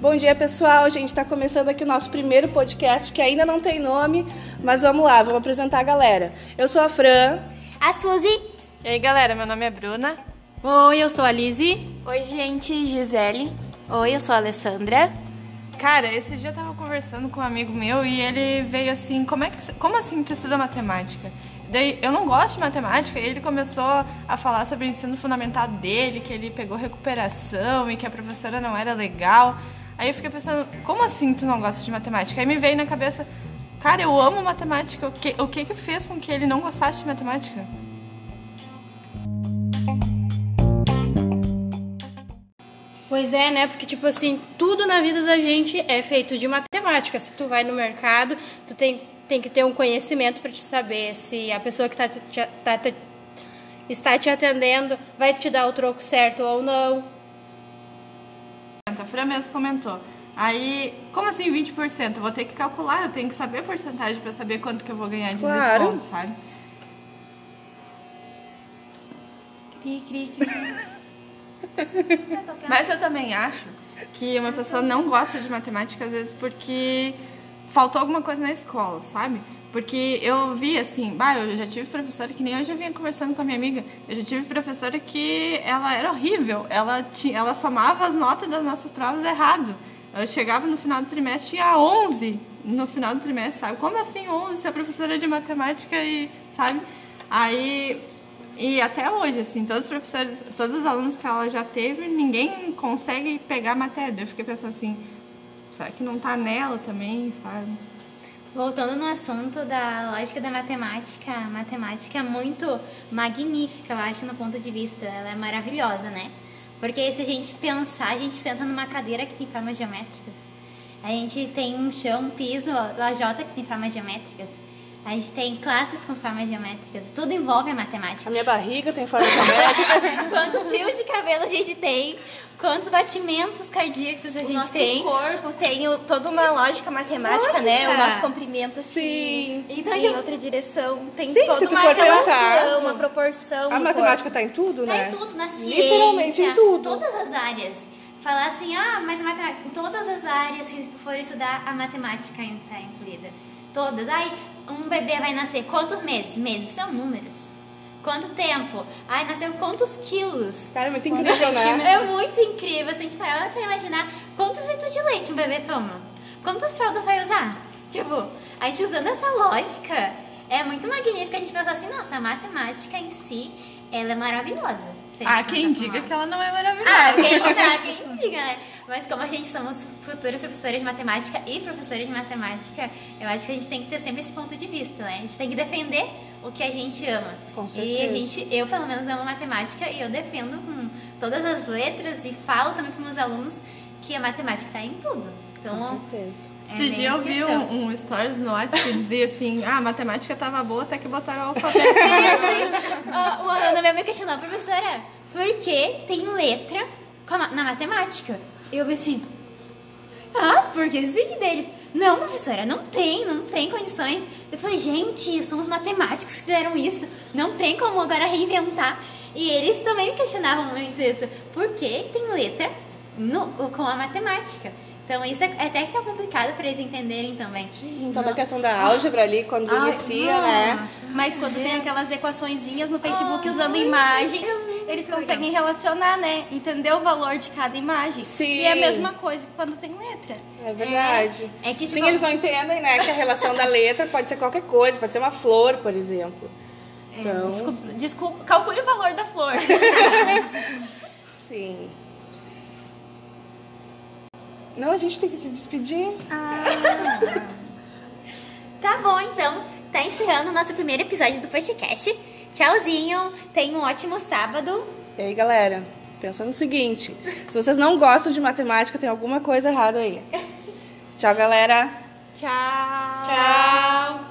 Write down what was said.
Bom dia, pessoal. A gente está começando aqui o nosso primeiro podcast, que ainda não tem nome, mas vamos lá, vamos apresentar a galera. Eu sou a Fran. A Suzy. E aí, galera, meu nome é Bruna. Oi, eu sou a Lizzie. Oi, gente, Gisele. Oi, eu sou a Alessandra. Cara, esse dia eu tava conversando com um amigo meu e ele veio assim, como, é que, como assim tu estuda matemática? Daí, eu não gosto de matemática e ele começou a falar sobre o ensino fundamental dele, que ele pegou recuperação e que a professora não era legal. Aí eu fiquei pensando, como assim tu não gosta de matemática? Aí me veio na cabeça, cara, eu amo matemática. O que, o que que fez com que ele não gostasse de matemática? Pois é, né? Porque, tipo assim, tudo na vida da gente é feito de matemática. Se tu vai no mercado, tu tem, tem que ter um conhecimento para te saber se a pessoa que tá, te, tá, te, está te atendendo vai te dar o troco certo ou não. A Fran mesmo comentou. Aí, como assim 20%? Eu vou ter que calcular, eu tenho que saber a porcentagem para saber quanto que eu vou ganhar de Claro. desconto, sabe? Cri, cri, cri. Mas eu também acho que uma pessoa não gosta de matemática às vezes porque faltou alguma coisa na escola, sabe? Porque eu vi assim, bah, eu já tive professora que nem eu já vinha conversando com a minha amiga. Eu já tive professora que ela era horrível. Ela, tinha, ela somava as notas das nossas provas errado. Eu chegava no final do trimestre tinha 11 no final do trimestre, sabe? Como assim 11 se a professora é de matemática e, sabe? Aí e até hoje, assim, todos os professores, todos os alunos que ela já teve, ninguém consegue pegar a matéria. Eu fiquei pensando assim, que não tá nela também, sabe? Voltando no assunto da lógica da matemática, a matemática é muito magnífica, eu acho, no ponto de vista. Ela é maravilhosa, né? Porque se a gente pensar, a gente senta numa cadeira que tem formas geométricas. A gente tem um chão, um piso, lajota que tem formas geométricas. A gente tem classes com formas geométricas. Tudo envolve a matemática. A minha barriga tem forma geométrica. Quantos fios de cabelo a gente tem? Quantos batimentos cardíacos a O gente nosso tem? corpo tem o- toda uma lógica matemática, Lógica. né? O nosso comprimento, assim, Sim. Então, em eu- outra direção. Tem Sim, toda se tu uma for relação, pensar, uma proporção A matemática corpo. tá em tudo, Tá né? em tudo, na ciência. Literalmente em tudo. Todas as áreas. Falar assim, ah, mas a matemática, em todas as áreas que tu for estudar, a matemática está incluída. Todas. Ai, um bebê vai nascer quantos meses? Meses são números. Quanto tempo? Ai, nasceu quantos quilos? Cara, é muito Quantos incrível, né? É muito incrível. Se a gente parar pra imaginar quantos litros de leite um bebê toma. Quantas fraldas vai usar? Tipo, a gente usando essa lógica, é muito magnífico a gente pensar assim, nossa, a matemática em si, ela é maravilhosa. Ah, quem diga que ela não é maravilhosa. ah, quem, tá, quem diga, né? Mas como a gente somos futuros professores de matemática e professores de matemática, eu acho que a gente tem que ter sempre esse ponto de vista, né? A gente tem que defender o que a gente ama. Com E certeza. a gente, eu pelo menos amo matemática e eu defendo com todas as letras e falo também para meus alunos que a matemática está em tudo. Então, Com certeza. é Esse dia eu vi um, um stories no WhatsApp que dizia assim, ah, a matemática tava boa até que botaram o alfabeto. Ah, o aluno meu me questionou, professora, por que tem letra na matemática? E eu pensei, ah, porque sim dele. Não, professora, não tem, não tem condições. Eu falei, gente, são os matemáticos que fizeram isso. Não tem como agora reinventar. E eles também me questionavam muito isso. Por que tem letra no- com a matemática? Então isso é até que é complicado para eles entenderem também. Sim, toda a questão da álgebra ali, quando Ai, inicia, né? nossa. Mas quando tem aquelas equaçõezinhas no Facebook usando imagens, eles conseguem relacionar, né? Entender o valor de cada imagem. Sim. E é a mesma coisa quando tem letra. É verdade. É que, tipo, Sim, eles não entendem, né, que a relação da letra pode ser qualquer coisa, pode ser uma flor, por exemplo. Então, Desculpa, desculpa, calcule o valor da flor. sim. Não, a gente tem que se despedir. Tá bom, então. Tá encerrando o nosso primeiro episódio do podcast. Tchauzinho. Tenha um ótimo sábado. E aí, galera, pensa no seguinte: se vocês não gostam de matemática, tem alguma coisa errada aí. Tchau, galera. Tchau. Tchau.